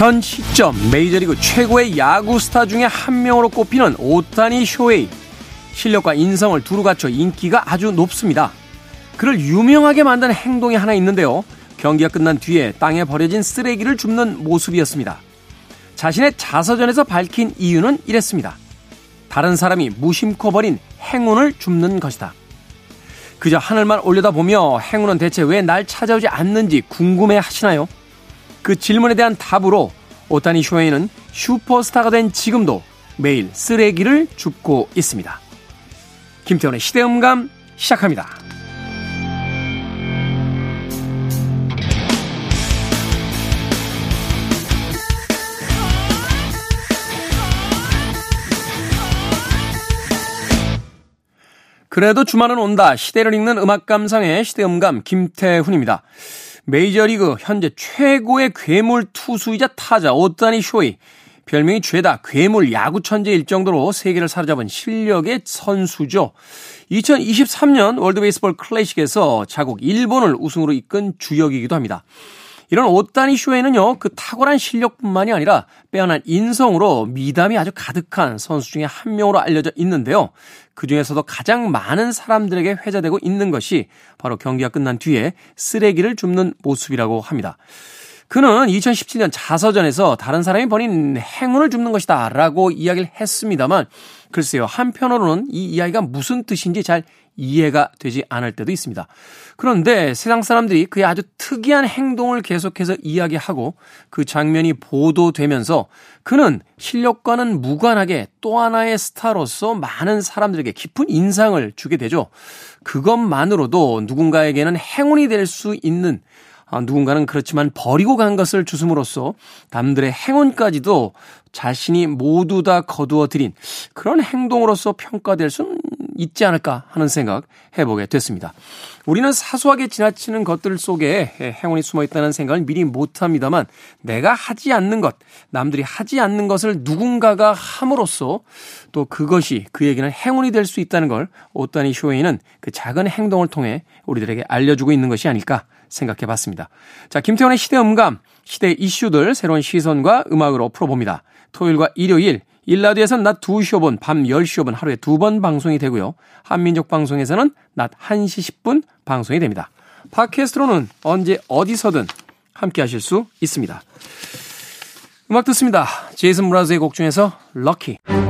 현 시점 메이저리그 최고의 야구 스타 중에 한 명으로 꼽히는 오타니 쇼헤이. 실력과 인성을 두루 갖춰 인기가 아주 높습니다. 그를 유명하게 만든 행동이 하나 있는데요. 경기가 끝난 뒤에 땅에 버려진 쓰레기를 줍는 모습이었습니다. 자신의 자서전에서 밝힌 이유는 이랬습니다. 다른 사람이 무심코 버린 행운을 줍는 것이다. 그저 하늘만 올려다보며 행운은 대체 왜 날 찾아오지 않는지 궁금해 하시나요? 그 질문에 대한 답으로 오타니 쇼헤이는 슈퍼스타가 된 지금도 매일 쓰레기를 줍고 있습니다. 김태훈의 시대음감 시작합니다. 그래도 주말은 온다. 시대를 읽는 음악 감상의 시대음감 김태훈입니다. 메이저리그 현재 최고의 괴물 투수이자 타자 오타니 쇼헤이 별명이 죄다 괴물 야구 천재일 정도로 세계를 사로잡은 실력의 선수죠. 2023년 월드 베이스볼 클래식에서 자국 일본을 우승으로 이끈 주역이기도 합니다. 이런 오타니 쇼헤이는요, 그 탁월한 실력뿐만이 아니라 빼어난 인성으로 미담이 아주 가득한 선수 중에 한 명으로 알려져 있는데요. 그 중에서도 가장 많은 사람들에게 회자되고 있는 것이 바로 경기가 끝난 뒤에 쓰레기를 줍는 모습이라고 합니다. 그는 2017년 자서전에서 다른 사람이 버린 행운을 줍는 것이다 라고 이야기를 했습니다만 글쎄요 한편으로는 이 이야기가 무슨 뜻인지 잘 이해가 되지 않을 때도 있습니다. 그런데 세상 사람들이 그의 아주 특이한 행동을 계속해서 이야기하고 그 장면이 보도되면서 그는 실력과는 무관하게 또 하나의 스타로서 많은 사람들에게 깊은 인상을 주게 되죠. 그것만으로도 누군가에게는 행운이 될 수 있는 아, 누군가는 그렇지만 버리고 간 것을 주슴으로써 남들의 행운까지도 자신이 모두 다 거두어 들인 그런 행동으로서 평가될 수는 있지 않을까 하는 생각 해보게 됐습니다. 우리는 사소하게 지나치는 것들 속에 행운이 숨어 있다는 생각을 미리 못합니다만 내가 하지 않는 것, 남들이 하지 않는 것을 누군가가 함으로써 또 그것이 그에게는 행운이 될 수 있다는 걸 오타니 쇼헤이는 그 작은 행동을 통해 우리들에게 알려주고 있는 것이 아닐까 생각해 봤습니다. 자, 김태훈의 시대 음감, 시대 이슈들 새로운 시선과 음악으로 풀어봅니다. 토요일과 일요일 일라디오에서는 낮 2시 5분, 밤 10시 5분 하루에 두 번 방송이 되고요. 한민족 방송에서는 낮 1시 10분 방송이 됩니다. 팟캐스트로는 언제 어디서든 함께 하실 수 있습니다. 음악 듣습니다. 제이슨 브라즈의 곡 중에서 럭키.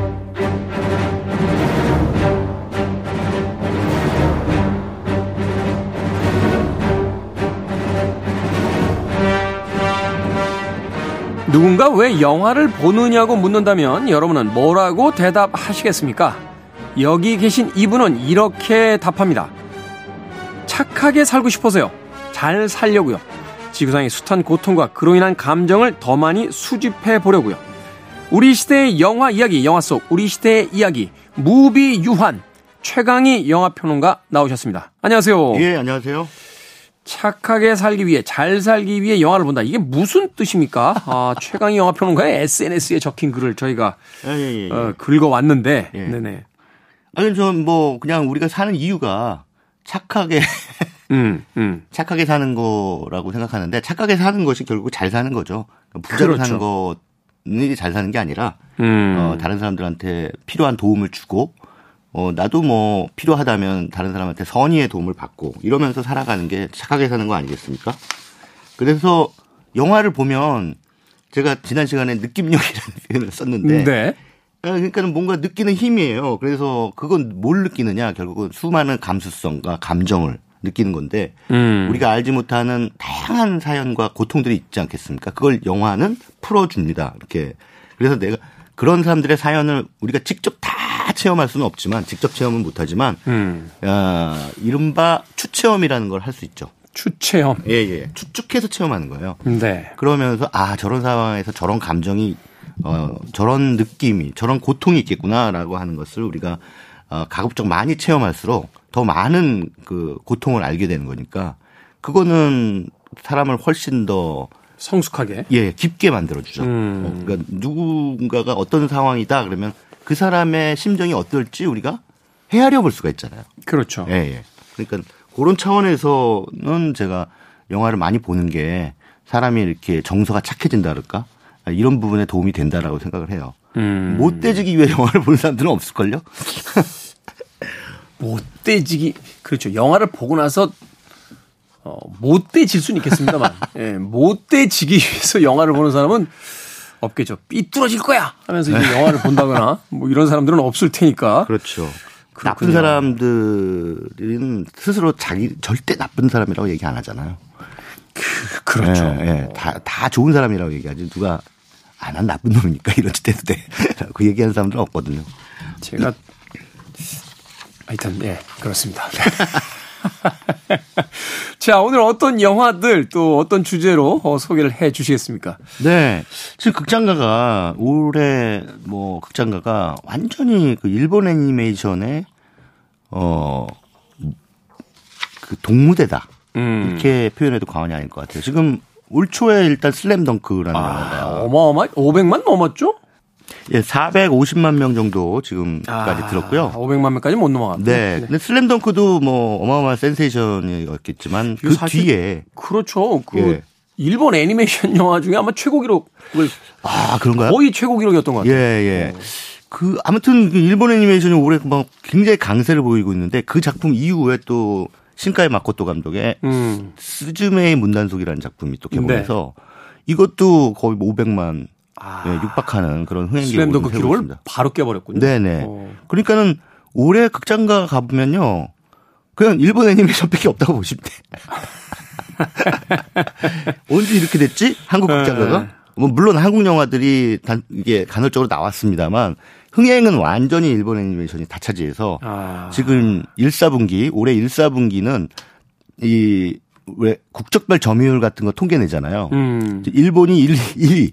누군가 왜 영화를 보느냐고 묻는다면 여러분은 뭐라고 대답하시겠습니까? 여기 계신 이분은 이렇게 답합니다. 착하게 살고 싶어서요. 잘 살려고요. 지구상의 숱한 고통과 그로 인한 감정을 더 많이 수집해 보려고요. 우리 시대의 영화 이야기, 영화 속 우리 시대의 이야기, 무비 유한 최강희 영화평론가 나오셨습니다. 안녕하세요. 예, 안녕하세요. 착하게 살기 위해 잘 살기 위해 영화를 본다. 이게 무슨 뜻입니까? 아, 최강희 영화 평론가의 SNS에 적힌 글을 저희가 예, 예, 예. 어, 긁어 왔는데, 예. 네네. 아니 전 뭐 그냥 우리가 사는 이유가 착하게 음, 음. 착하게 사는 거라고 생각하는데 착하게 사는 것이 결국 잘 사는 거죠. 부자로 그렇죠. 사는 거는 잘 사는 게 아니라 음. 어, 다른 사람들한테 필요한 도움을 주고 어, 나도 뭐 필요하다면 다른 사람한테 선의의 도움을 받고 이러면서 살아가는 게 착하게 사는 거 아니겠습니까? 그래서 영화를 보면 제가 지난 시간에 느낌력이라는 표현을 썼는데 네. 아, 그러니까는 뭔가 느끼는 힘이에요. 그래서 그건 뭘 느끼느냐 결국은 수많은 감수성과 감정을 느끼는 건데 음. 우리가 알지 못하는 다양한 사연과 고통들이 있지 않겠습니까? 그걸 영화는 풀어줍니다. 이렇게 그래서 내가 그런 사람들의 사연을 우리가 직접 다 체험할 수는 없지만 직접 체험은 못하지만 음. 어, 이른바 추체험이라는 걸 할 수 있죠. 추체험. 예, 예. 추측해서 체험하는 거예요. 네. 그러면서 아, 저런 상황에서 저런 감정이 어, 저런 느낌이, 저런 고통이 있겠구나라고 하는 것을 우리가 어, 가급적 많이 체험할수록 더 많은 그 고통을 알게 되는 거니까 그거는 사람을 훨씬 더 성숙하게 예 깊게 만들어 주죠. 음. 어, 그러니까 누군가가 어떤 상황이다 그러면 그 사람의 심정이 어떨지 우리가 헤아려 볼 수가 있잖아요. 그렇죠. 예, 예. 그러니까 그런 차원에서는 제가 영화를 많이 보는 게 사람이 이렇게 정서가 착해진다 그럴까? 이런 부분에 도움이 된다라고 생각을 해요. 음. 못돼지기 위해 영화를 보는 사람들은 없을걸요? 못돼지기 그렇죠. 영화를 보고 나서 어, 못돼질 수는 있겠습니다만, 예, 못돼지기 위해서 영화를 보는 사람은 없겠죠. 삐뚤어질 거야 하면서 이제 영화를 본다거나 뭐 이런 사람들은 없을 테니까. 그렇죠. 그렇군요. 나쁜 사람들은 스스로 자기 절대 나쁜 사람이라고 얘기 안 하잖아요. 그, 그렇죠. 예, 예. 다, 다 좋은 사람이라고 얘기하지. 누가, 아, 난 나쁜 놈이니까 이런 짓 해도 돼. 그 얘기하는 사람들은 없거든요. 제가, 하여튼, 예, 그렇습니다. 자, 오늘 어떤 영화들 또 어떤 주제로 어, 소개를 해 주시겠습니까? 네. 지금 극장가가 올해 뭐 극장가가 완전히 그 일본 애니메이션의 어, 그 동무대다. 음. 이렇게 표현해도 과언이 아닐 것 같아요. 지금 올 초에 일단 슬램덩크라는 아, 영화가 어마어마 500만 넘었죠? 예, 450만 명 정도 지금까지 아, 들었고요. 500만 명까지 못 넘어갔네. 네. 네. 근데 슬램덩크도 뭐 어마어마한 센세이션이었겠지만 그 뒤에 그렇죠. 그 예. 일본 애니메이션 영화 중에 아마 최고 기록을 아, 그런가요? 거의 최고 기록이었던 것 같아요. 예, 예. 어. 그 아무튼 그 일본 애니메이션이 올해 뭐 굉장히 강세를 보이고 있는데 그 작품 이후에 또 신카이 마코토 감독의 음. 스즈메의 문단속이라는 작품이 또 개봉해서 네. 이것도 거의 500만 아. 네, 육박하는 그런 흥행 기록을 그 기록을 있습니다. 바로 깨버렸군요. 네네. 어. 그러니까는 올해 극장가 가보면요. 그냥 일본 애니메이션밖에 없다고 보시면 돼. 언제 이렇게 됐지? 한국 극장가가? 네. 뭐 물론 한국 영화들이 단 이게 간헐적으로 나왔습니다만 흥행은 완전히 일본 애니메이션이 다 차지해서 아. 지금 1, 4분기 올해 1, 4분기는 이 왜 국적별 점유율 같은 거 통계 내잖아요. 음. 일본이 1, 1위,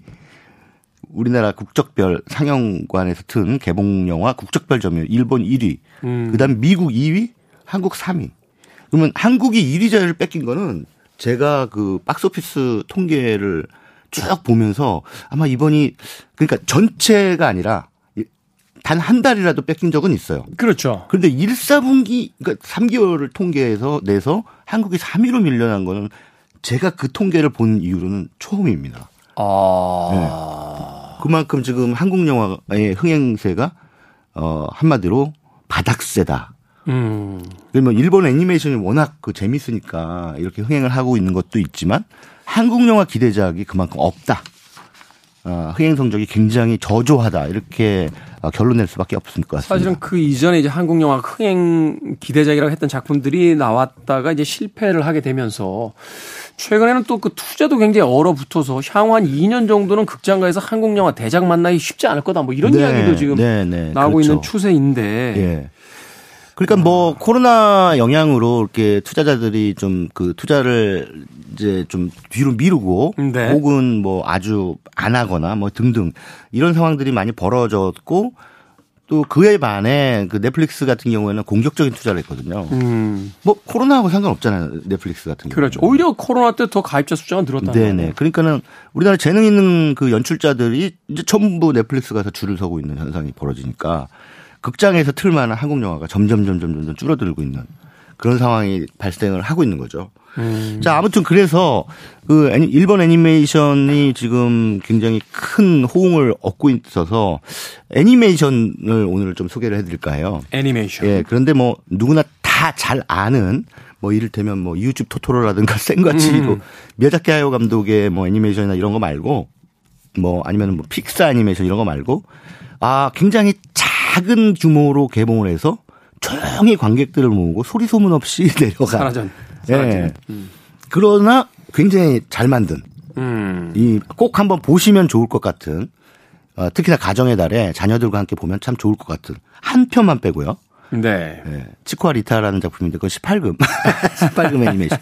우리나라 국적별 상영관에서 튼 개봉 영화 국적별 점유율 일본 1위, 음. 그다음 미국 2위, 한국 3위. 그러면 한국이 1위 자리를 뺏긴 거는 제가 그 박스오피스 통계를 쭉 보면서 아마 이번이 그러니까 전체가 아니라 단 한 달이라도 뺏긴 적은 있어요. 그렇죠. 그런데 1, 4분기 그러니까 3개월을 통계해서 내서 한국이 3위로 밀려난 거는 제가 그 통계를 본 이후로는 처음입니다. 아. 네. 그만큼 지금 한국 영화의 흥행세가 어 한마디로 바닥세다. 음. 그러면 일본 애니메이션이 워낙 그 재밌으니까 이렇게 흥행을 하고 있는 것도 있지만 한국 영화 기대작이 그만큼 없다. 어, 흥행 성적이 굉장히 저조하다 이렇게 어, 결론 낼 수밖에 없을 것 같습니다. 사실은 그 이전에 이제 한국 영화 흥행 기대작이라고 했던 작품들이 나왔다가 이제 실패를 하게 되면서 최근에는 또 그 투자도 굉장히 얼어붙어서 향후 한 2년 정도는 극장가에서 한국 영화 대작 만나기 쉽지 않을 거다. 뭐 이런 네, 이야기도 지금 네, 네, 나오고 그렇죠. 있는 추세인데. 예. 그러니까 뭐 코로나 영향으로 이렇게 투자자들이 좀 그 투자를 이제 좀 뒤로 미루고 네. 혹은 뭐 아주 안 하거나 뭐 등등 이런 상황들이 많이 벌어졌고 또 그에 반해 그 넷플릭스 같은 경우에는 공격적인 투자를 했거든요. 음. 뭐 코로나하고 상관없잖아요. 넷플릭스 같은 경우. 그렇죠. 오히려 코로나 때 더 가입자 숫자가 늘었다. 네네. 그러니까는 우리나라 재능 있는 그 연출자들이 이제 전부 넷플릭스 가서 줄을 서고 있는 현상이 벌어지니까 극장에서 틀만한 한국 영화가 점점 점점 점점 줄어들고 있는 그런 상황이 발생을 하고 있는 거죠. 음. 자, 아무튼 그래서 그 일본 애니메이션이 지금 굉장히 큰 호응을 얻고 있어서 애니메이션을 오늘 좀 소개를 해드릴까 해요. 애니메이션. 예, 그런데 뭐 누구나 다 잘 아는 뭐 이를테면 뭐 이웃집 토토로라든가 생과치로 음. 미야자키 하요 감독의 뭐 애니메이션이나 이런 거 말고 뭐 아니면 뭐 픽사 애니메이션 이런 거 말고 아 굉장히 작은 규모로 개봉을 해서 조용히 관객들을 모으고 소리 소문 없이 내려가. 사라전. 예. 음. 그러나 굉장히 잘 만든 음. 이꼭 한번 보시면 좋을 것 같은 어, 특히나 가정의 달에 자녀들과 함께 보면 참 좋을 것 같은 한 편만 빼고요. 네. 네. 치코아 리타라는 작품인데 그건 18금. 18금 애니메이션.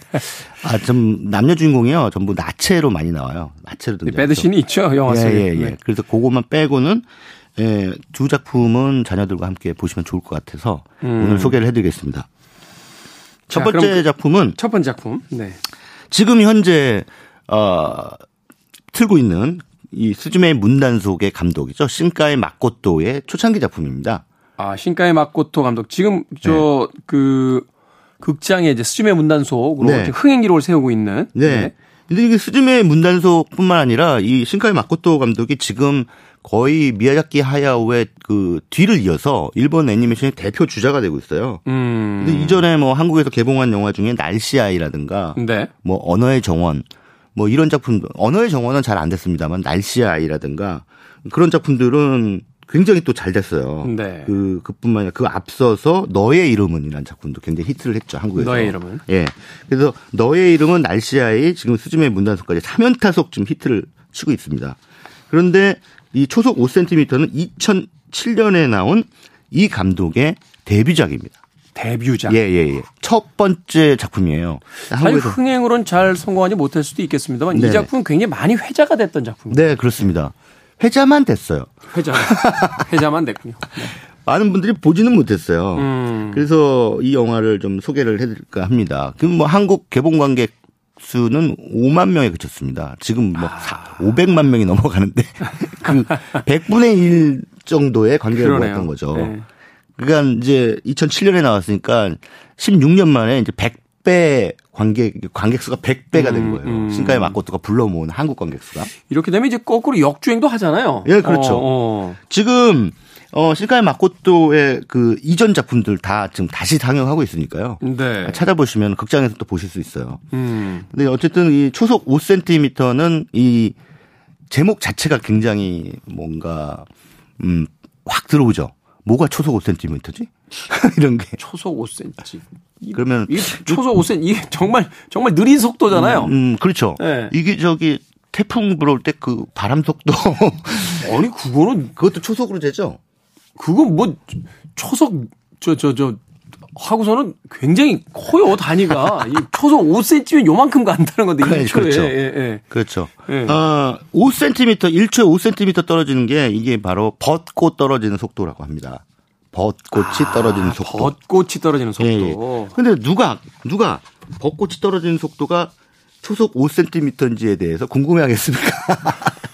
아, 좀 남녀 주인공이요. 전부 나체로 많이 나와요. 나체로 등장. 배드신이 있죠, 영화 속에. 예, 예, 예. 네. 그래서 그것만 빼고는 예, 두 작품은 자녀들과 함께 보시면 좋을 것 같아서 음. 오늘 소개를 해드리겠습니다. 첫 자, 번째 작품은 첫 번째 작품. 네. 지금 현재 어 틀고 있는 이 스즈메 문단속의 감독이죠. 신카의 마코토의 초창기 작품입니다. 아, 신카의 마코토 감독. 지금 저그 네. 극장에 이제 스즈메 문단속으로 네. 흥행 기록을 세우고 있는 네. 네. 근데 이게 스즈메 문단속뿐만 아니라 이 신카이 마코토 감독이 지금 거의 미야자키 하야오의 그 뒤를 이어서 일본 애니메이션의 대표 주자가 되고 있어요. 음. 근데 이전에 뭐 한국에서 개봉한 영화 중에 날씨 아이라든가 네. 뭐 언어의 정원 뭐 이런 작품 언어의 정원은 잘 안 됐습니다만 날씨 아이라든가 그런 작품들은 굉장히 또 잘 됐어요. 네. 그 그뿐만 아니라 그 앞서서 너의 이름은이라는 작품도 굉장히 히트를 했죠 한국에서. 너의 이름은. 예. 그래서 너의 이름은 날씨 아이 지금 수즈메 문단속까지 3연타속 지금 히트를 치고 있습니다. 그런데 이 초속 5cm는 2007년에 나온 이 감독의 데뷔작입니다. 데뷔작. 예, 예, 예. 첫 번째 작품이에요. 사실 흥행으로는 잘 성공하지 못할 수도 있겠습니다만 네. 이 작품은 굉장히 많이 회자가 됐던 작품입니다. 네, 그렇습니다. 회자만 됐어요. 회자. 회자만 됐군요. 네. 많은 분들이 보지는 못했어요. 음. 그래서 이 영화를 좀 소개를 해드릴까 합니다. 그럼 뭐 한국 개봉 관객 수는 5만 명에 그쳤습니다. 지금 뭐 아. 500만 명이 넘어가는데 그 100분의 1 정도의 관객을 보였던 거죠. 네. 그러니까 이제 2007년에 나왔으니까 16년 만에 이제 100배 관객 관객 수가 100배가 된 음, 거예요. 음, 음. 신가의 마코토가 불러 모은 한국 관객 수가. 이렇게 되면 이제 거꾸로 역주행도 하잖아요. 예, 그렇죠. 어, 어. 지금 어 신가의 마코토의 그 이전 작품들 다 지금 다시 상영하고 있으니까요. 네. 찾아보시면 극장에서 또 보실 수 있어요. 음. 근데 어쨌든 이 초속 5cm는 이 제목 자체가 굉장히 뭔가 음 확 들어오죠. 뭐가 초속 5cm지? 이런 게. 초속 5cm. 그러면 이게 초속 5cm 이게 정말 정말 느린 속도잖아요. 음, 음 그렇죠. 네. 이게 저기 태풍 불어올 때 그 바람 속도 아니 그거는 그것도 초속으로 되죠. 그건 뭐 초속 저저 저 하고서는 굉장히 커요 단위가 이 초속 5cm면 요만큼 간다는 건데 1초에 그렇죠. 예, 예. 그렇죠. 예. 어, 5cm 1초에 5cm 떨어지는 게 이게 바로 벚꽃 떨어지는 속도라고 합니다. 벚꽃이 아, 떨어지는 속도. 벚꽃이 떨어지는 속도. 예, 예. 근데 누가 누가 벚꽃이 떨어지는 속도가 초속 5cm인지에 대해서 궁금해 하겠습니까?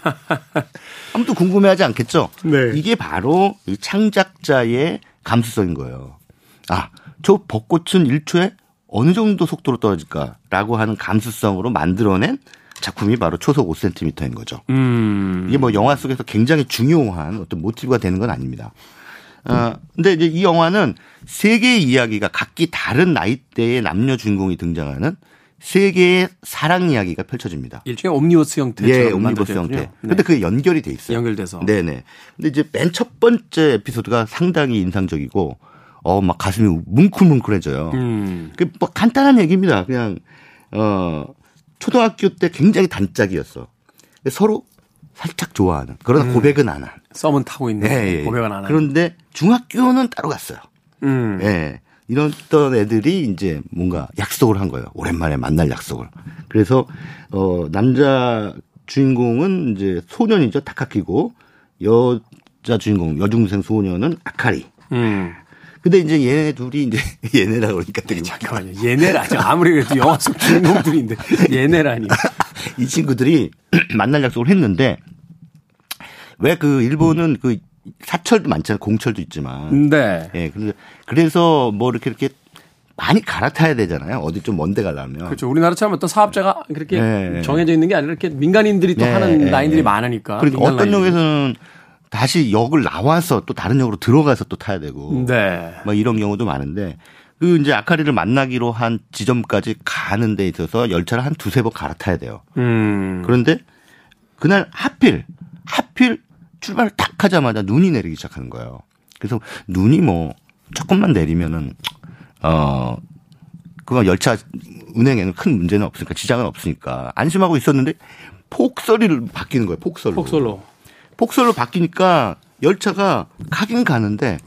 아무도 궁금해하지 않겠죠. 네. 이게 바로 이 창작자의 감수성인 거예요. 아, 저 벚꽃은 1초에 어느 정도 속도로 떨어질까라고 하는 감수성으로 만들어낸 작품이 바로 초속 5cm인 거죠. 음. 이게 뭐 영화 속에서 굉장히 중요한 어떤 모티브가 되는 건 아닙니다. 어, 근데 이제 이 영화는 세 개의 이야기가 각기 다른 나이대의 남녀 주인공이 등장하는 세 개의 사랑 이야기가 펼쳐집니다. 일종의 옴니버스 형태. 예, 옴니버스 형태. 네. 근데 그게 연결이 돼 있어요. 연결돼서. 네네. 근데 이제 맨 첫 번째 에피소드가 상당히 인상적이고, 어, 막 가슴이 뭉클뭉클해져요. 음. 그 뭐 간단한 얘기입니다. 그냥, 어, 초등학교 때 굉장히 단짝이었어. 서로 살짝 좋아하는. 그러나 음. 고백은 안 한. 썸은 타고 있는. 네, 예. 고백은 안 하는. 그런데 중학교는 따로 갔어요. 음. 예. 이랬던 애들이 이제 뭔가 약속을 한 거예요. 오랜만에 만날 약속을. 그래서 어 남자 주인공은 이제 소년이죠. 타카키고 여자 주인공 여중생 소년은 아카리. 음. 근데 이제 얘네 둘이 이제 얘네라 그러니까 되게 잠깐만요. 얘네라죠. 아무리 그래도 영화 속 주인공들인데 얘네라니. 이 친구들이 만날 약속을 했는데 왜 그 일본은 그 사철도 많잖아요. 공철도 있지만. 네. 예. 그래서 그래서 뭐 이렇게 이렇게 많이 갈아타야 되잖아요. 어디 좀 먼데 가려면. 그렇죠. 우리나라처럼 어떤 사업자가 그렇게 네. 정해져 있는 게 아니라 이렇게 민간인들이 또 네. 하는 네. 라인들이 많으니까. 그러니까 어떤 라인들이. 역에서는 다시 역을 나와서 또 다른 역으로 들어가서 또 타야 되고. 네. 뭐 이런 경우도 많은데 그 이제 아카리를 만나기로 한 지점까지 가는 데 있어서 열차를 한 두세 번 갈아타야 돼요. 음. 그런데 그날 하필 하필 출발을 딱 하자마자 눈이 내리기 시작하는 거예요. 그래서 눈이 뭐 조금만 내리면은 어 그거 열차 운행에는 큰 문제는 없으니까 지장은 없으니까 안심하고 있었는데 폭설이를 바뀌는 거예요. 폭설로. 폭설로. 폭설로 바뀌니까 열차가 가긴 가는데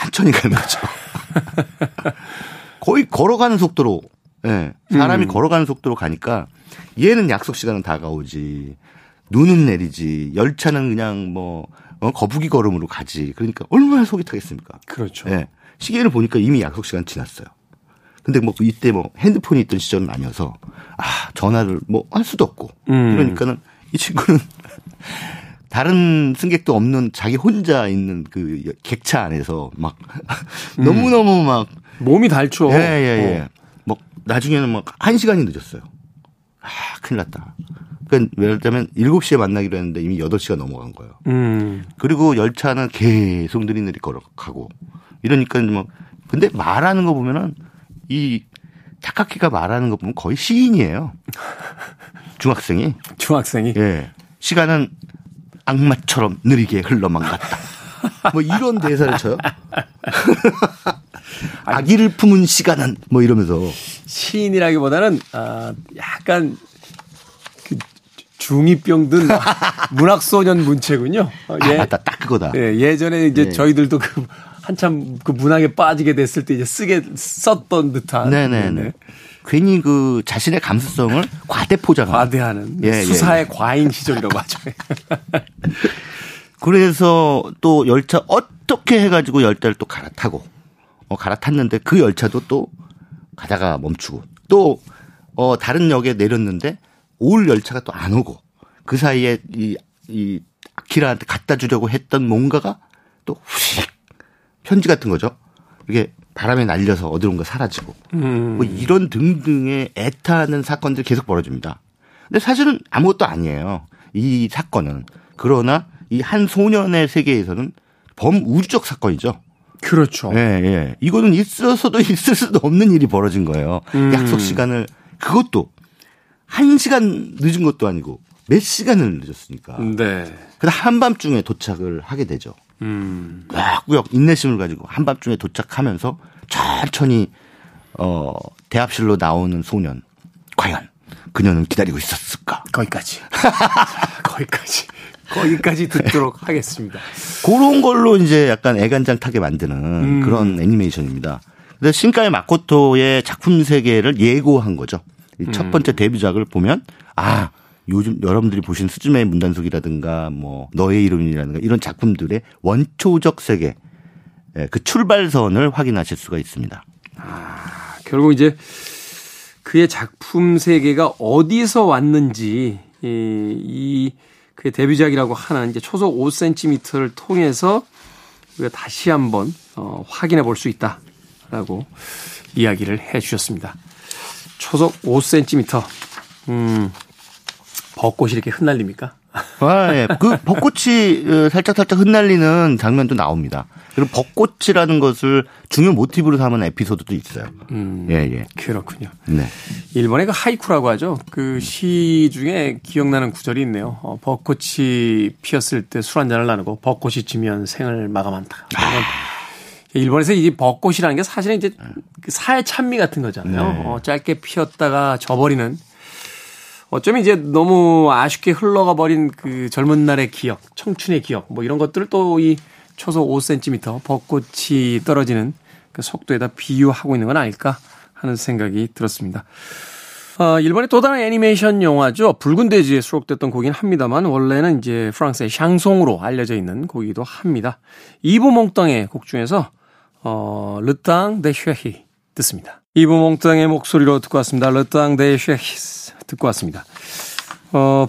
천천히 가는 거죠. 거의 걸어가는 속도로 예. 네, 사람이 음. 걸어가는 속도로 가니까 얘는 약속 시간은 다가오지. 눈은 내리지. 열차는 그냥 뭐 어, 거북이 걸음으로 가지. 그러니까 얼마나 속이 타겠습니까? 그렇죠. 예. 네. 시계를 보니까 이미 약속 시간 지났어요. 근데 뭐 이때 뭐 핸드폰이 있던 시절은 아니어서 아 전화를 뭐 할 수도 없고 음. 그러니까는 이 친구는 다른 승객도 없는 자기 혼자 있는 그 객차 안에서 막 음. 너무너무 막 몸이 달죠. 예, 예, 예. 어. 뭐 나중에는 막 한 시간이 늦었어요. 아, 큰일 났다. 그러니까 예를 들면 7시에 만나기로 했는데 이미 8시가 넘어간 거예요. 음. 그리고 열차는 계속 느리느리 걸어가고 이러니까 뭐 근데 말하는 거 보면은 이 타카키가 말하는 거 보면 거의 시인이에요. 중학생이. 중학생이. 예. 시간은 악마처럼 느리게 흘러만 갔다. 뭐 이런 대사를 쳐요. 아기를 품은 시간은 뭐 이러면서 시인이라기보다는 아 약간 그 중이병 든 문학소년 문체군요. 아, 예. 아, 맞다, 딱 그거다. 예, 예전에 이제 예. 저희들도 그 한참 그 문학에 빠지게 됐을 때 이제 쓰게 썼던 듯한. 네네네. 네. 괜히 그 자신의 감수성을 과대 포장하는. 과대하는. 예, 예, 수사의 예. 과잉 시절이라고 하죠. 그래서 또 열차 어떻게 해가지고 열차를 또 갈아타고 어, 갈아탔는데 그 열차도 또 가다가 멈추고 또 어, 다른 역에 내렸는데 올 열차가 또 안 오고 그 사이에 이, 이 아키라한테 갖다 주려고 했던 뭔가가 또 후식 편지 같은 거죠. 이게 바람에 날려서 어디론가 사라지고 음. 뭐 이런 등등의 애타는 사건들이 계속 벌어집니다. 근데 사실은 아무것도 아니에요. 이 사건은 그러나 이 한 소년의 세계에서는 범우주적 사건이죠. 그렇죠. 예, 예. 이거는 있어서도 있을 수도 없는 일이 벌어진 거예요. 음. 약속 시간을 그것도 한 시간 늦은 것도 아니고 몇 시간을 늦었으니까. 네. 그래서 한밤중에 도착을 하게 되죠. 음. 꾸역꾸역 인내심을 가지고 한밤중에 도착하면서 천천히 어 대합실로 나오는 소년. 과연 그녀는 기다리고 있었을까? 거기까지. 거기까지. 거기까지 듣도록 하겠습니다. 그런 걸로 이제 약간 애간장 타게 만드는 음. 그런 애니메이션입니다. 근데 신카이 마코토의 작품 세계를 예고한 거죠. 첫 음. 번째 데뷔작을 보면 아 요즘 여러분들이 보신 스즈메의 문단속이라든가 뭐 너의 이름이라든가 이런 작품들의 원초적 세계 예, 그 출발선을 확인하실 수가 있습니다. 아, 결국 이제 그의 작품 세계가 어디서 왔는지 이, 이 그의 데뷔작이라고 하는 이제 초속 5cm를 통해서 우리가 다시 한번 어, 확인해 볼 수 있다라고 이야기를 해 주셨습니다. 초속 5cm. 음, 벚꽃이 이렇게 흩날립니까? 아, 예. 그 벚꽃이 어, 살짝 살짝 흩날리는 장면도 나옵니다. 그리고 벚꽃이라는 것을 중요 모티브로 삼은 에피소드도 있어요. 음, 예, 예. 그렇군요. 네. 일본의 그 하이쿠라고 하죠. 그 시 중에 기억나는 구절이 있네요. 어, 벚꽃이 피었을 때 술 한잔을 나누고 벚꽃이 지면 생을 마감한다. 아. 일본에서 이 벚꽃이라는 게 사실은 이제 그 사회 찬미 같은 거잖아요. 네. 어, 짧게 피었다가 져버리는 어쩌면 이제 너무 아쉽게 흘러가 버린 그 젊은 날의 기억, 청춘의 기억, 뭐 이런 것들을 또 이 초속 5cm 벚꽃이 떨어지는 그 속도에다 비유하고 있는 건 아닐까 하는 생각이 들었습니다. 어, 일본의 또 다른 애니메이션 영화죠. 붉은 돼지에 수록됐던 곡이긴 합니다만 원래는 이제 프랑스의 샹송으로 알려져 있는 곡이기도 합니다. 이브 몽땅의 곡 중에서 어, 르땅 데 쉐히 듣습니다. 이브 몽땅의 목소리로 듣고 왔습니다. Le Temps des cerises 듣고 왔습니다. 어,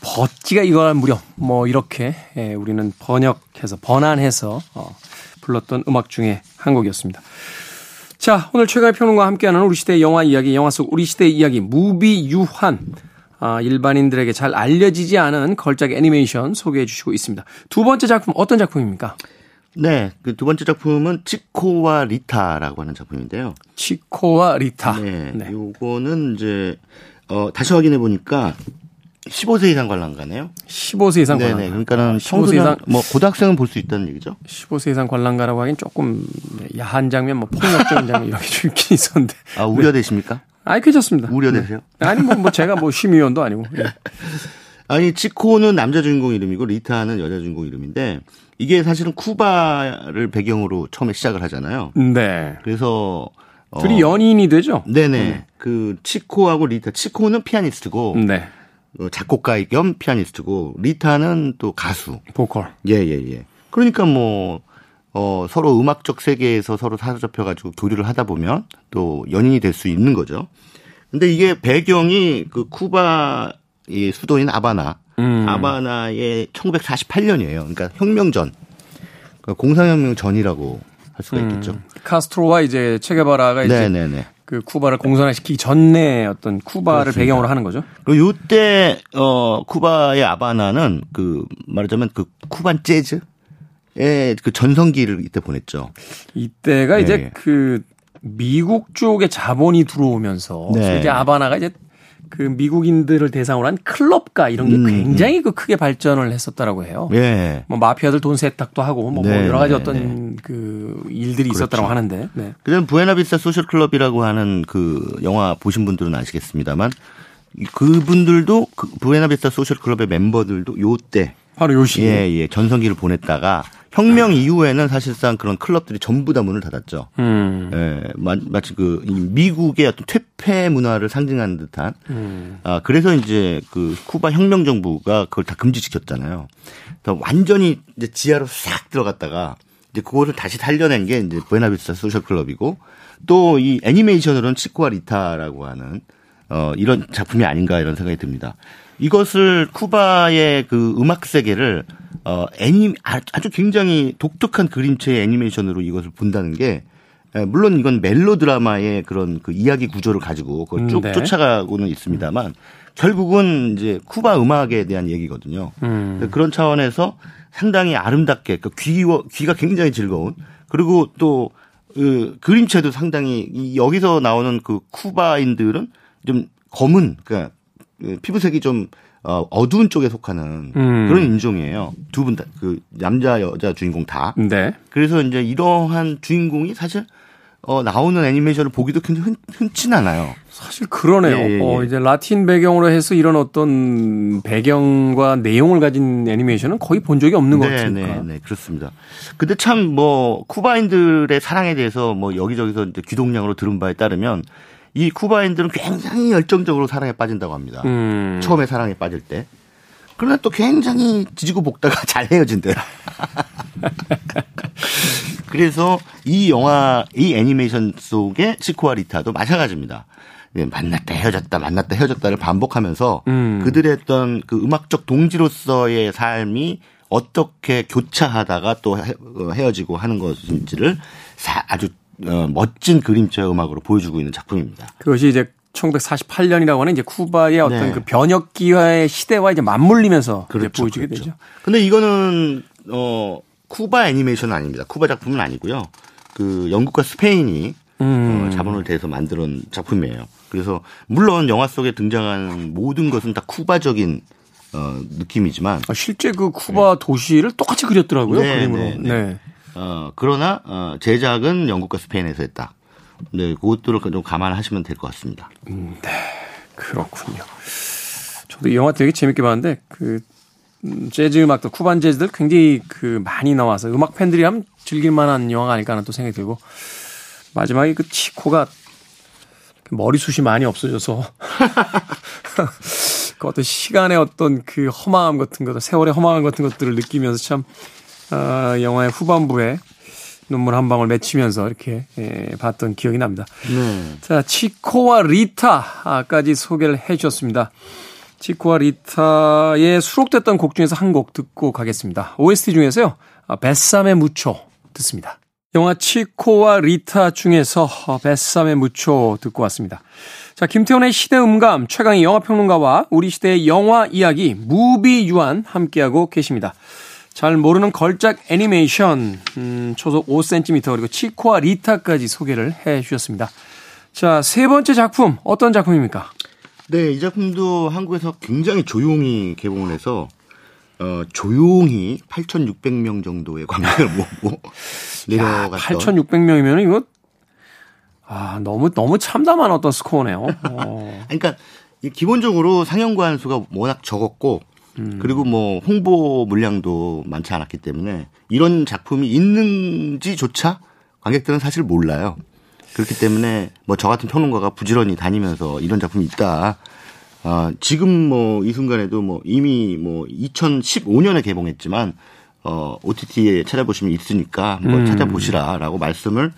버찌가 익어갈 무렵 뭐 이렇게 예, 우리는 번역해서 번안해서 어, 불렀던 음악 중에 한 곡이었습니다. 자, 오늘 최광희 평론가와 함께하는 우리 시대의 영화 이야기, 영화 속 우리 시대의 이야기, 무비 유한. 아, 일반인들에게 잘 알려지지 않은 걸작 애니메이션 소개해 주시고 있습니다. 두 번째 작품 어떤 작품입니까? 네, 그 두 번째 작품은 치코와 리타라고 하는 작품인데요. 치코와 리타. 네, 네. 요거는 이제 어 다시 확인해 보니까 15세 이상 관람가네요. 15세 이상 관람가. 네네. 그러니까는 아, 청소년 이상 뭐 고등학생은 볼 수 있다는 얘기죠. 15세 이상 관람가라고 하긴 조금 야한 장면, 뭐 폭력적인 장면 이렇게 좀 있긴 있었는데. 아 우려되십니까? 네. 아니 괜찮습니다. 우려되세요? 네. 아니 뭐, 뭐 제가 뭐 심의위원도 아니고. 네. 아니 치코는 남자 주인공 이름이고 리타는 여자 주인공 이름인데 이게 사실은 쿠바를 배경으로 처음에 시작을 하잖아요. 네. 그래서 어, 둘이 연인이 되죠? 네네. 네. 그 치코하고 리타. 치코는 피아니스트고. 네. 어, 작곡가 겸 피아니스트고 리타는 또 가수. 보컬. 예예예. 예, 예. 그러니까 뭐 어, 서로 음악적 세계에서 서로 사로잡혀 가지고 교류를 하다 보면 또 연인이 될 수 있는 거죠. 근데 이게 배경이 그 쿠바 이 수도인 아바나. 음. 아바나의 1948년이에요. 그러니까 혁명 전. 그러니까 공산혁명 전이라고 할 수가 음. 있겠죠. 카스트로와 이제 체게바라가 이제 네네네. 그 쿠바를 공산화시키기 전에 어떤 쿠바를 그렇습니다. 배경으로 하는 거죠. 그 요때 어 쿠바의 아바나는 그 말하자면 그 쿠반 재즈 의그 전성기를 이때 보냈죠. 이때가 네. 이제 그 미국 쪽에 자본이 들어오면서 네. 이제 아바나가 이제 그 미국인들을 대상으로 한 클럽가 이런 게 음, 굉장히 음. 그 크게 발전을 했었다라고 해요. 예. 뭐 마피아들 돈 세탁도 하고 뭐, 뭐 네, 뭐 여러 가지 네, 어떤 네. 그 일들이 그렇죠. 있었다고 하는데. 네. 그다음 부에나비스타 소셜 클럽이라고 하는 그 영화 보신 분들은 아시겠습니다만 그분들도 그 부에나비스타 소셜 클럽의 멤버들도 요때 바로 요 시 예, 예. 전성기를 보냈다가 혁명 이후에는 사실상 그런 클럽들이 전부 다 문을 닫았죠. 음. 예, 마치 그 미국의 어떤 퇴폐 문화를 상징하는 듯한. 음. 아 그래서 이제 그 쿠바 혁명 정부가 그걸 다 금지시켰잖아요. 완전히 이제 지하로 싹 들어갔다가 이제 그거를 다시 살려낸 게 이제 부에나비스타 소셜 클럽이고 또 이 애니메이션으로는 치코와 리타라고 하는 어 이런 작품이 아닌가 이런 생각이 듭니다. 이것을 쿠바의 그 음악 세계를 어 애니 아주 굉장히 독특한 그림체의 애니메이션으로 이것을 본다는 게 물론 이건 멜로 드라마의 그런 그 이야기 구조를 가지고 그걸 쭉 음, 네. 쫓아가고는 있습니다만 결국은 이제 쿠바 음악에 대한 얘기거든요. 음. 그런 차원에서 상당히 아름답게 그 귀, 귀가 굉장히 즐거운 그리고 또 그 그림체도 상당히 여기서 나오는 그 쿠바인들은 좀 검은 그러니까 그 피부색이 좀 어, 어두운 쪽에 속하는 음. 그런 인종이에요. 두 분 다, 그, 남자, 여자 주인공 다. 네. 그래서 이제 이러한 주인공이 사실, 어, 나오는 애니메이션을 보기도 굉장히 흔, 치 않아요. 사실 그러네요. 예, 예, 예. 어, 이제 라틴 배경으로 해서 이런 어떤 배경과 내용을 가진 애니메이션은 거의 본 적이 없는 네, 것 같습니다. 네, 네, 그렇습니다. 근데 참 뭐, 쿠바인들의 사랑에 대해서 뭐 여기저기서 이제 귀동량으로 들은 바에 따르면 이 쿠바인들은 굉장히 열정적으로 사랑에 빠진다고 합니다. 음. 처음에 사랑에 빠질 때. 그러나 또 굉장히 지지고 볶다가 잘 헤어진대요. 그래서 이 영화, 이 애니메이션 속의 시코와 리타도 마찬가지입니다. 네, 만났다 헤어졌다 만났다 헤어졌다를 반복하면서 음. 그들의 어떤 그 음악적 동지로서의 삶이 어떻게 교차하다가 또 어, 헤어지고 하는 것인지를 아주 어, 멋진 그림체 음악으로 보여주고 있는 작품입니다. 그것이 이제 1948년이라고 하는 이제 쿠바의 어떤 네. 그 변혁 기화의 시대와 이제 맞물리면서 그렇죠, 이제 보여주게 그렇죠. 되죠. 근데 이거는 어 쿠바 애니메이션은 아닙니다. 쿠바 작품은 아니고요. 그 영국과 스페인이 음. 어, 자본을 대해서 만든 작품이에요. 그래서 물론 영화 속에 등장하는 모든 것은 다 쿠바적인 어, 느낌이지만 아, 실제 그 쿠바 네. 도시를 똑같이 그렸더라고요 네, 그림으로. 네. 어, 그러나 어, 제작은 영국과 스페인에서 했다. 네, 그것들을 좀 감안하시면 될 것 같습니다. 음, 네, 그렇군요. 저도 이 영화 되게 재밌게 봤는데 그 음, 재즈 음악도 쿠반 재즈들 굉장히 그 많이 나와서 음악 팬들이 하면 즐길 만한 영화가 아닐까 하는 또 생각이 들고 마지막에 그 치코가 머리숱이 많이 없어져서 그 어떤 시간의 어떤 그 허망함 같은 것, 세월의 허망함 같은 것들을 느끼면서 참 어, 영화의 후반부에 눈물 한 방울 맺히면서 이렇게 예, 봤던 기억이 납니다. 네. 자, 치코와 리타까지 소개를 해 주셨습니다. 치코와 리타에 수록됐던 곡 중에서 한 곡 듣고 가겠습니다. OST 중에서요. 아, 뱃삼의 무초 듣습니다. 영화 치코와 리타 중에서 뱃삼의 무초 듣고 왔습니다. 자, 김태훈의 시대 음감, 최강희 영화평론가와 우리 시대의 영화 이야기, 무비 유한 함께하고 계십니다. 잘 모르는 걸작 애니메이션, 음, 초속 5cm 그리고 치코와 리타까지 소개를 해 주셨습니다. 자, 세 번째 작품, 어떤 작품입니까? 네, 이 작품도 한국에서 굉장히 조용히 개봉을 해서, 어, 조용히 8,600명 정도의 관객을 모으고 내려갔던. 8,600명이면 이거, 아, 너무, 너무 참담한 어떤 스코어네요. 어. 그러니까, 기본적으로 상영관 수가 워낙 적었고, 음. 그리고 뭐 홍보 물량도 많지 않았기 때문에 이런 작품이 있는지조차 관객들은 사실 몰라요. 그렇기 때문에 뭐 저 같은 평론가가 부지런히 다니면서 이런 작품이 있다. 아, 지금 뭐 이 순간에도 뭐 이미 뭐 2015년에 개봉했지만 어, OTT에 찾아보시면 있으니까 뭐 음. 찾아보시라라고 말씀을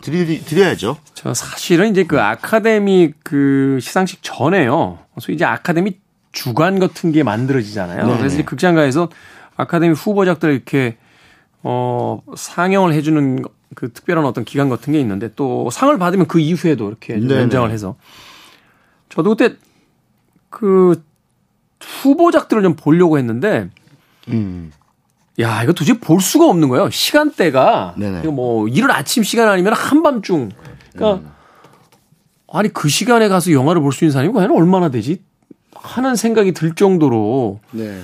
드리, 드려야죠. 저 사실은 이제 그 아카데미 그 시상식 전에요. 그래서 이제 아카데미 주간 같은 게 만들어지잖아요. 네 그래서 극장가에서 아카데미 후보작들 이렇게 어 상영을 해주는 그 특별한 어떤 기간 같은 게 있는데 또 상을 받으면 그 이후에도 이렇게 연장을 해서 저도 그때 그 후보작들을 좀 보려고 했는데 음. 야, 이거 도저히 볼 수가 없는 거예요. 시간대가 네네. 뭐 이른 아침 시간 아니면 한밤중. 그러니까 음. 아니 그 시간에 가서 영화를 볼 수 있는 사람이 과연 얼마나 되지? 하는 생각이 들 정도로. 네.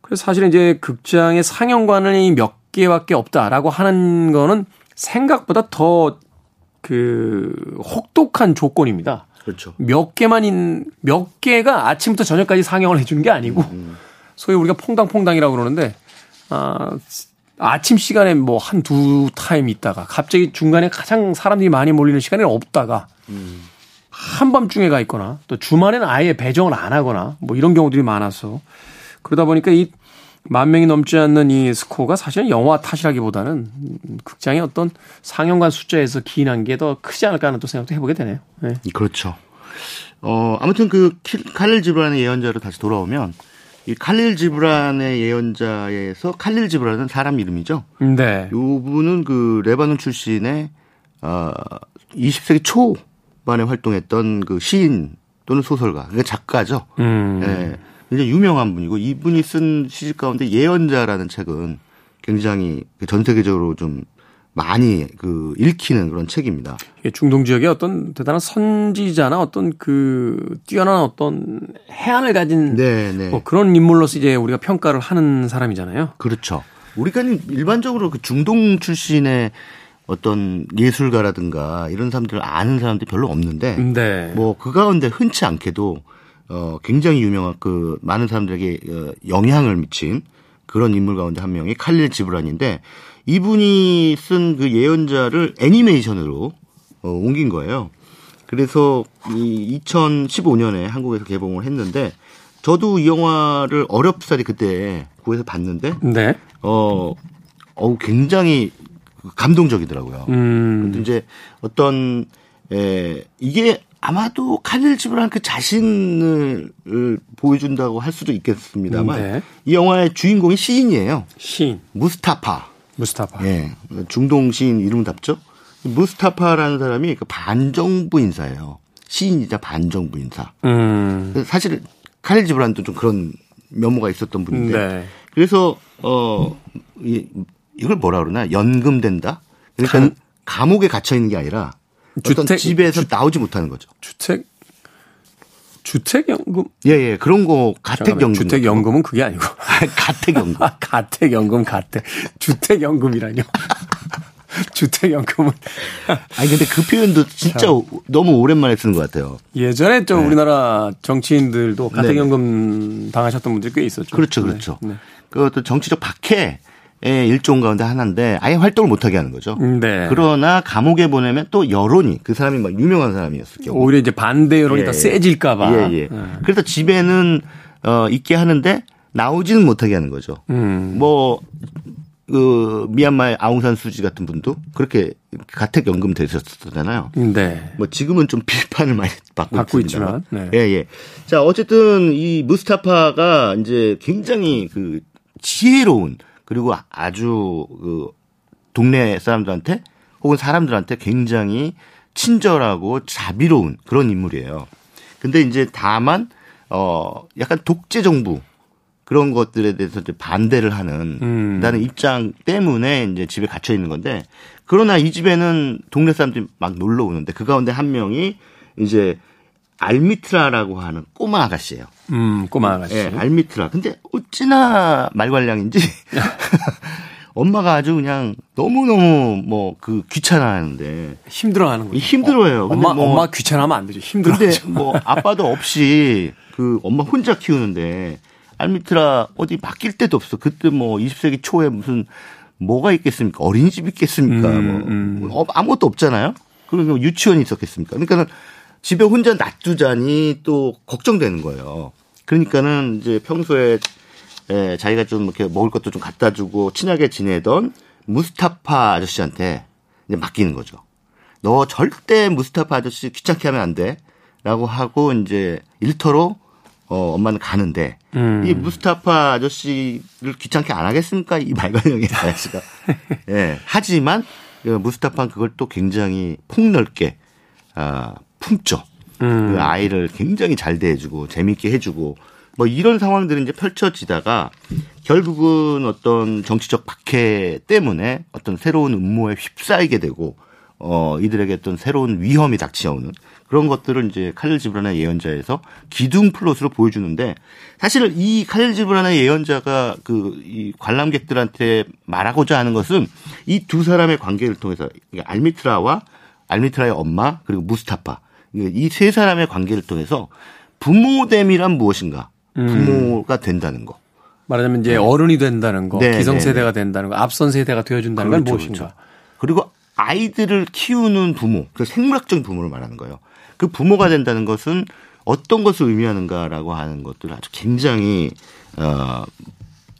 그래서 사실은 이제 극장의 상영관이 몇 개밖에 없다라고 하는 거는 생각보다 더 그 혹독한 조건입니다. 그렇죠. 몇 개만 몇 개가 아침부터 저녁까지 상영을 해주는 게 아니고 음. 소위 우리가 퐁당퐁당이라고 그러는데 아, 아침 시간에 뭐 한 두 타임 있다가 갑자기 중간에 가장 사람들이 많이 몰리는 시간에 없다가 음. 한밤중에 가 있거나 또 주말에는 아예 배정을 안 하거나 뭐 이런 경우들이 많아서 그러다 보니까 이 만 명이 넘지 않는 이 스코어가 사실은 영화 탓이라기보다는 극장의 어떤 상영관 숫자에서 기인한 게 더 크지 않을까 하는 또 생각도 해보게 되네요. 네. 그렇죠. 어, 아무튼 그 칼릴 지브란의 예언자로 다시 돌아오면 이 칼릴 지브란의 예언자에서 칼릴 지브란은 사람 이름이죠. 네. 이 분은 그 레바논 출신의 어 20세기 초반에 활동했던 그 시인 또는 소설가, 그러니까 작가죠. 음. 예. 굉장히 유명한 분이고 이분이 쓴 시집 가운데 예언자라는 책은 굉장히 그전 세계적으로 좀 많이 그 읽히는 그런 책입니다. 중동 지역의 어떤 대단한 선지자나 어떤 그 뛰어난 어떤 해안을 가진 네네. 네. 뭐 그런 인물로서 이제 우리가 평가를 하는 사람이잖아요. 그렇죠. 우리가 일반적으로 그 중동 출신의 어떤 예술가라든가 이런 사람들을 아는 사람들이 별로 없는데 네. 뭐그 가운데 흔치 않게도 어 굉장히 유명한 그 많은 사람들에게 어, 영향을 미친 그런 인물 가운데 한 명이 칼릴 지브란인데 이분이 쓴 그 예언자를 애니메이션으로 어, 옮긴 거예요. 그래서 이 2015년에 한국에서 개봉을 했는데 저도 이 영화를 어렵사리 그때 구해서 봤는데 네. 어, 어 굉장히 감동적이더라고요. 음. 이제 어떤 에, 이게 아마도 칼릴 지브란 그 자신을 보여준다고 할 수도 있겠습니다만 네. 이 영화의 주인공이 시인이에요. 시인. 무스타파. 무스타파. 예. 중동 시인 이름답죠? 무스타파라는 사람이 그 반정부 인사예요. 시인이자 반정부 인사. 음. 사실 칼릴 지브란도 좀 그런 면모가 있었던 분인데. 네. 그래서 어 이, 이걸 뭐라 그러나 연금된다. 그러니까 간... 감옥에 갇혀 있는 게 아니라 주택, 어떤 집에서 주, 나오지 못하는 거죠. 주택 주택연금? 예, 예. 그런 거, 가택연금. 주택연금은 그게 아니고. 가택연금. 아, 가택연금, 가택. 주택연금이라뇨. 주택연금은. 아니, 근데 그 표현도 진짜 참. 너무 오랜만에 쓰는 것 같아요. 예전에 좀 네. 우리나라 정치인들도 가택연금 네. 당하셨던 분들이 꽤 있었죠. 그렇죠, 그렇죠. 네. 네. 그것도 정치적 박해 의 일종 가운데 하나인데 아예 활동을 못하게 하는 거죠. 네. 그러나 감옥에 보내면 또 여론이 그 사람이 막 유명한 사람이었을 경우 오히려 이제 반대 여론이 예. 더 세질까봐. 예, 예. 예. 그래서 집에는 어 있게 하는데 나오지는 못하게 하는 거죠. 음. 뭐. 그 미얀마의 아웅산 수지 같은 분도 그렇게 가택 연금 되셨었잖아요. 네. 뭐 지금은 좀 비판을 많이 받고, 받고 있지만. 네. 예, 예. 자, 어쨌든 이 무스타파가 이제 굉장히 그 지혜로운 그리고 아주 그 동네 사람들한테 혹은 사람들한테 굉장히 친절하고 자비로운 그런 인물이에요. 근데 이제 다만 어 약간 독재 정부 그런 것들에 대해서 이제 반대를 하는 음. 나는 입장 때문에 이제 집에 갇혀 있는 건데 그러나 이 집에는 동네 사람들이 막 놀러 오는데 그 가운데 한 명이 이제 알미트라라고 하는 꼬마 아가씨예요. 음, 꼬마 아가씨. 예, 알미트라. 근데 어찌나 말괄량인지 엄마가 아주 그냥 너무너무 뭐 그 귀찮아하는데 힘들어하는 거죠. 힘들어요. 어, 엄마 뭐, 엄마 귀찮아하면 안 되죠. 힘들어. 근데 뭐 아빠도 없이 그 엄마 혼자 키우는데 알미트라 어디 맡길 데도 없어. 그때 뭐 20세기 초에 무슨 뭐가 있겠습니까? 어린이집 있겠습니까? 음, 뭐, 음. 뭐 아무것도 없잖아요. 그리고 유치원이 있었겠습니까? 그러니까는 집에 혼자 놔두자니 또 걱정되는 거예요. 그러니까는 이제 평소에 에, 자기가 좀 이렇게 먹을 것도 좀 갖다 주고 친하게 지내던 무스타파 아저씨한테 이제 맡기는 거죠. 너 절대 무스타파 아저씨 귀찮게 하면 안 돼. 라고 하고 이제 일터로 어, 엄마는 가는데 음. 이 무스타파 아저씨를 귀찮게 안 하겠습니까? 이 말괄량의 아저씨가. 예. 하지만 무스타파는 그걸 또 굉장히 폭넓게 아, 품죠. 음. 그 아이를 굉장히 잘 대해주고 재밌게 해주고 뭐 이런 상황들이 이제 펼쳐지다가 결국은 어떤 정치적 박해 때문에 어떤 새로운 음모에 휩싸이게 되고 어 이들에게 어떤 새로운 위험이 닥쳐오는 그런 것들을 이제 칼릴 지브란의 예언자에서 기둥 플롯으로 보여주는데 사실 이 칼릴 지브란의 예언자가 그 이 관람객들한테 말하고자 하는 것은 이 두 사람의 관계를 통해서 알미트라와 알미트라의 엄마 그리고 무스타파 이 세 사람의 관계를 통해서 부모됨이란 무엇인가 음. 부모가 된다는 거. 말하자면 이제 네. 어른이 된다는 거, 네, 기성세대가 네, 네. 된다는 거, 앞선 세대가 되어준다는 그렇죠, 건 무엇인가. 그렇죠. 그리고 아이들을 키우는 부모, 그 생물학적인 부모를 말하는 거예요. 그 부모가 된다는 것은 어떤 것을 의미하는가라고 하는 것들을 아주 굉장히 어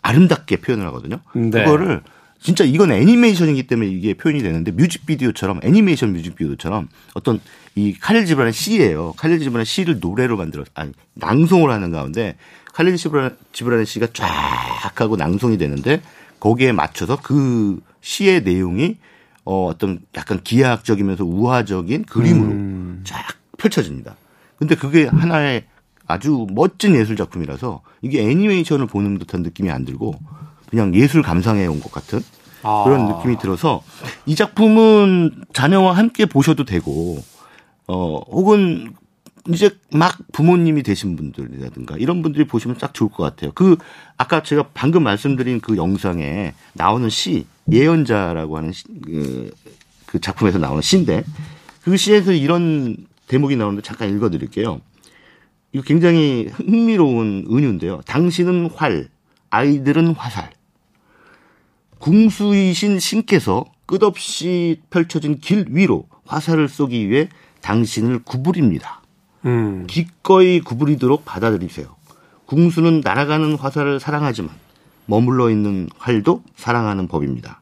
아름답게 표현을 하거든요. 네. 그거를 진짜 이건 애니메이션이기 때문에 이게 표현이 되는데 뮤직비디오처럼 애니메이션 뮤직비디오처럼 어떤 이 칼릴 지브라는 시예요. 칼릴 지브라는 시를 노래로 만들어 아니 낭송을 하는 가운데 칼릴 지브라는 지브라는 시가 쫙 하고 낭송이 되는데 거기에 맞춰서 그 시의 내용이 어 어떤 약간 기하학적이면서 우화적인 그림으로 음. 쫙 펼쳐집니다. 근데 그게 하나의 아주 멋진 예술 작품이라서 이게 애니메이션을 보는 듯한 느낌이 안 들고 그냥 예술 감상해 온 것 같은 아. 그런 느낌이 들어서 이 작품은 자녀와 함께 보셔도 되고 어 혹은 이제 막 부모님이 되신 분들이라든가 이런 분들이 보시면 딱 좋을 것 같아요. 그 아까 제가 방금 말씀드린 그 영상에 나오는 시 예언자라고 하는 시, 그, 그 작품에서 나오는 시인데 그 시에서 이런 대목이 나오는데 잠깐 읽어드릴게요. 이거 굉장히 흥미로운 은유인데요. 당신은 활, 아이들은 화살. 궁수이신 신께서 끝없이 펼쳐진 길 위로 화살을 쏘기 위해 당신을 구부립니다. 음. 기꺼이 구부리도록 받아들이세요. 궁수는 날아가는 화살을 사랑하지만 머물러 있는 활도 사랑하는 법입니다.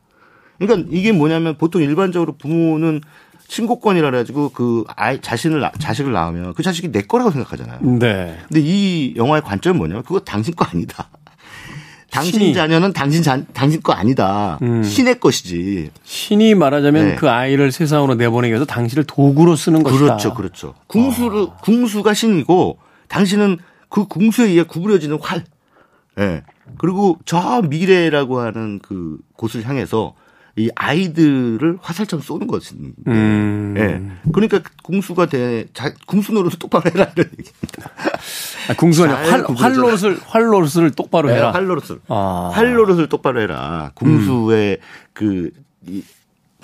그러니까 이게 뭐냐면 보통 일반적으로 부모는 친고권이라 가지고 그 아이 자신을 자식을 낳으면 그 자식이 내 거라고 생각하잖아요. 네. 근데 이 영화의 관점은 뭐냐면 그거 당신 거 아니다. 당신 신이. 자녀는 당신 자, 당신 거 아니다. 음. 신의 것이지. 신이 말하자면 네. 그 아이를 세상으로 내보내기 위해서 당신을 도구로 쓰는 것이다. 그렇죠, 그렇죠. 궁수를 어. 궁수가 신이고 당신은 그 궁수에 의해 구부려지는 활. 예. 네. 그리고 저 미래라고 하는 그 곳을 향해서 이 아이들을 화살처럼 쏘는 것입니다. 음. 예. 그러니까 궁수가 돼, 자, 궁수 노릇을 똑바로 해라 이런 얘기입니다. 아, 궁수는 활, 활로릇을 활로릇을 똑바로 네, 해라. 활로릇을 아. 활로릇을 똑바로 해라. 궁수의 음. 그 이,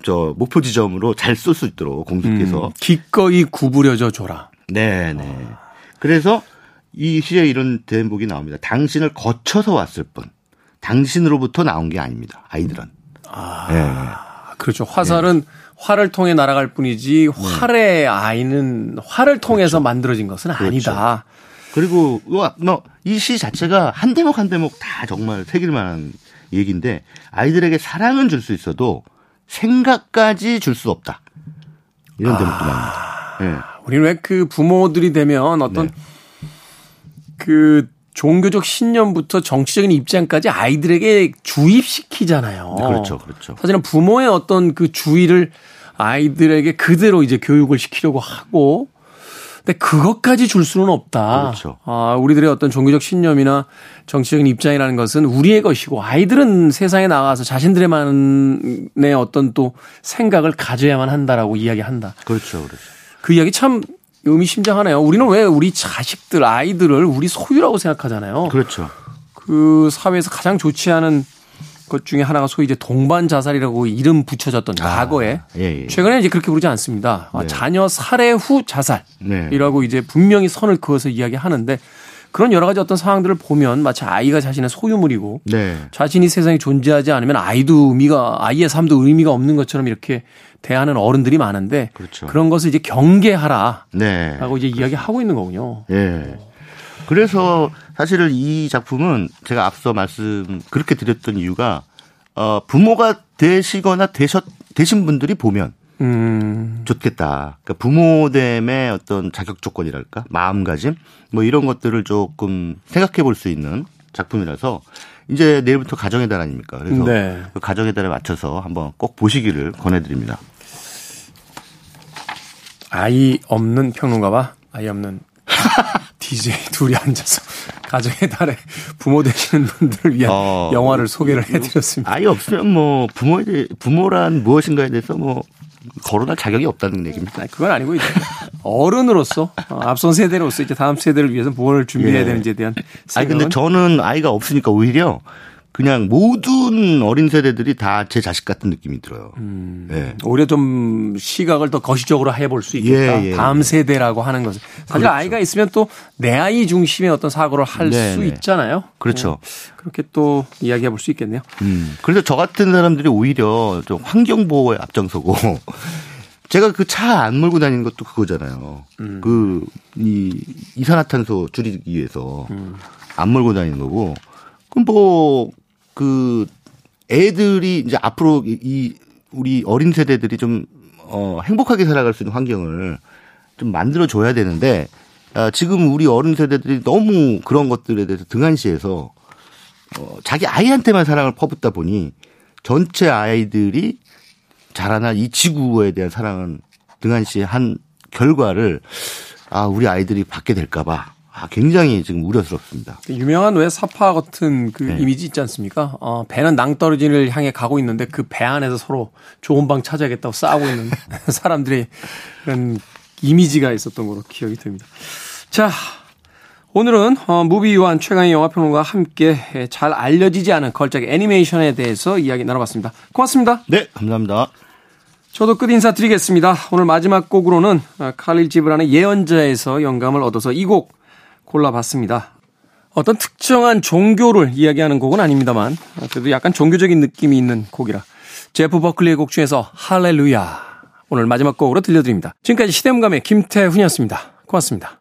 저 목표 지점으로 잘 쏠 수 있도록 공주께서 음. 기꺼이 구부려져 줘라. 네, 네. 그래서 이 시에 이런 대목이 나옵니다. 당신을 거쳐서 왔을 뿐, 당신으로부터 나온 게 아닙니다. 아이들은. 아, 네. 그렇죠. 화살은 네. 활을 통해 날아갈 뿐이지 활의 아이는 활을 통해서 그렇죠. 만들어진 것은 그렇죠. 아니다. 그리고 뭐이 시 자체가 한 대목 한 대목 다 정말 새길 만한 얘기인데 아이들에게 사랑은 줄 수 있어도 생각까지 줄 수 없다. 이런 대목도 아, 나옵니다. 네. 우리는 왜 그 부모들이 되면 어떤 네. 그 종교적 신념부터 정치적인 입장까지 아이들에게 주입시키잖아요. 그렇죠, 그렇죠. 사실은 부모의 어떤 그 주의를 아이들에게 그대로 이제 교육을 시키려고 하고, 근데 그것까지 줄 수는 없다. 그렇죠. 아, 우리들의 어떤 종교적 신념이나 정치적인 입장이라는 것은 우리의 것이고, 아이들은 세상에 나가서 자신들의만의 어떤 또 생각을 가져야만 한다라고 이야기한다. 그렇죠, 그렇죠. 그 이야기 참 의미심장하네요. 우리는 왜 우리 자식들, 아이들을 우리 소유라고 생각하잖아요. 그렇죠. 그 사회에서 가장 좋지 않은 것 중에 하나가 소위 이제 동반 자살이라고 이름 붙여졌던 아, 과거에 예, 예. 최근에 이제 그렇게 부르지 않습니다. 아, 네. 자녀 살해 후 자살이라고 네. 이제 분명히 선을 그어서 이야기하는데 그런 여러 가지 어떤 상황들을 보면 마치 아이가 자신의 소유물이고 네. 자신이 세상에 존재하지 않으면 아이도 의미가 아이의 삶도 의미가 없는 것처럼 이렇게 대하는 어른들이 많은데 그렇죠. 그런 것을 이제 경계하라라고 네. 이제 이야기하고 있는 거군요. 예. 그래서 사실은 이 작품은 제가 앞서 말씀 그렇게 드렸던 이유가 어 부모가 되시거나 되셨 되신 분들이 보면 음. 좋겠다. 그러니까 부모됨의 어떤 자격 조건이랄까, 마음가짐, 뭐 이런 것들을 조금 생각해 볼 수 있는 작품이라서 이제 내일부터 가정의 달 아닙니까? 그래서 네. 그 가정의 달에 맞춰서 한번 꼭 보시기를 권해드립니다. 아이 없는 평론가와 아이 없는 DJ 둘이 앉아서 가정의 달에 부모 되시는 분들을 위한 어, 영화를 소개를 해드렸습니다. 아이 없으면 뭐 부모에 대해, 부모란 무엇인가에 대해서 뭐 거론할 자격이 없다는 얘기입니다. 그건 아니고 이제 어른으로서 어, 앞선 세대로서 이제 다음 세대를 위해서 무엇을 준비해야 예. 되는지에 대한. 아니 근데 저는 아이가 없으니까 오히려 그냥 모든 어린 세대들이 다 제 자식 같은 느낌이 들어요. 음, 예. 오히려 좀 시각을 더 거시적으로 해볼 수 있겠다. 예, 예. 다음 세대라고 하는 것은 사실 그렇죠. 아이가 있으면 또 내 아이 중심의 어떤 사고를 할수 네, 네. 있잖아요. 그렇죠. 어, 그렇게 또 이야기해 볼 수 있겠네요. 음, 그래서 저 같은 사람들이 오히려 좀 환경 보호에 앞장서고 제가 그 차 안 몰고 다니는 것도 그거잖아요. 음. 그이 이산화탄소 줄이기 위해서 음. 안 몰고 다니는 거고. 그럼 뭐 그 애들이 이제 앞으로 이 우리 어린 세대들이 좀 어, 행복하게 살아갈 수 있는 환경을 좀 만들어 줘야 되는데 아, 지금 우리 어린 세대들이 너무 그런 것들에 대해서 등한시해서 어, 자기 아이한테만 사랑을 퍼붓다 보니 전체 아이들이 자라날 이 지구에 대한 사랑은 등한시한 결과를 아 우리 아이들이 받게 될까봐 아, 굉장히 지금 우려스럽습니다. 유명한 왜 사파 같은 그 네. 이미지 있지 않습니까? 어, 배는 낭떠러지를 향해 가고 있는데 그 배 안에서 서로 좋은 방 찾아야겠다고 싸우고 있는 사람들의 그런 이미지가 있었던 걸로 기억이 됩니다. 자, 오늘은 어, 무비유한 최강의 영화평론가와 함께 잘 알려지지 않은 걸작 애니메이션에 대해서 이야기 나눠봤습니다. 고맙습니다. 네, 감사합니다. 저도 끝 인사 드리겠습니다. 오늘 마지막 곡으로는 어, 칼릴 지브란의 예언자에서 영감을 얻어서 이곡 골라봤습니다. 어떤 특정한 종교를 이야기하는 곡은 아닙니다만 그래도 약간 종교적인 느낌이 있는 곡이라 제프 버클리의 곡 중에서 할렐루야 오늘 마지막 곡으로 들려드립니다. 지금까지 시대음감의 김태훈이었습니다. 고맙습니다.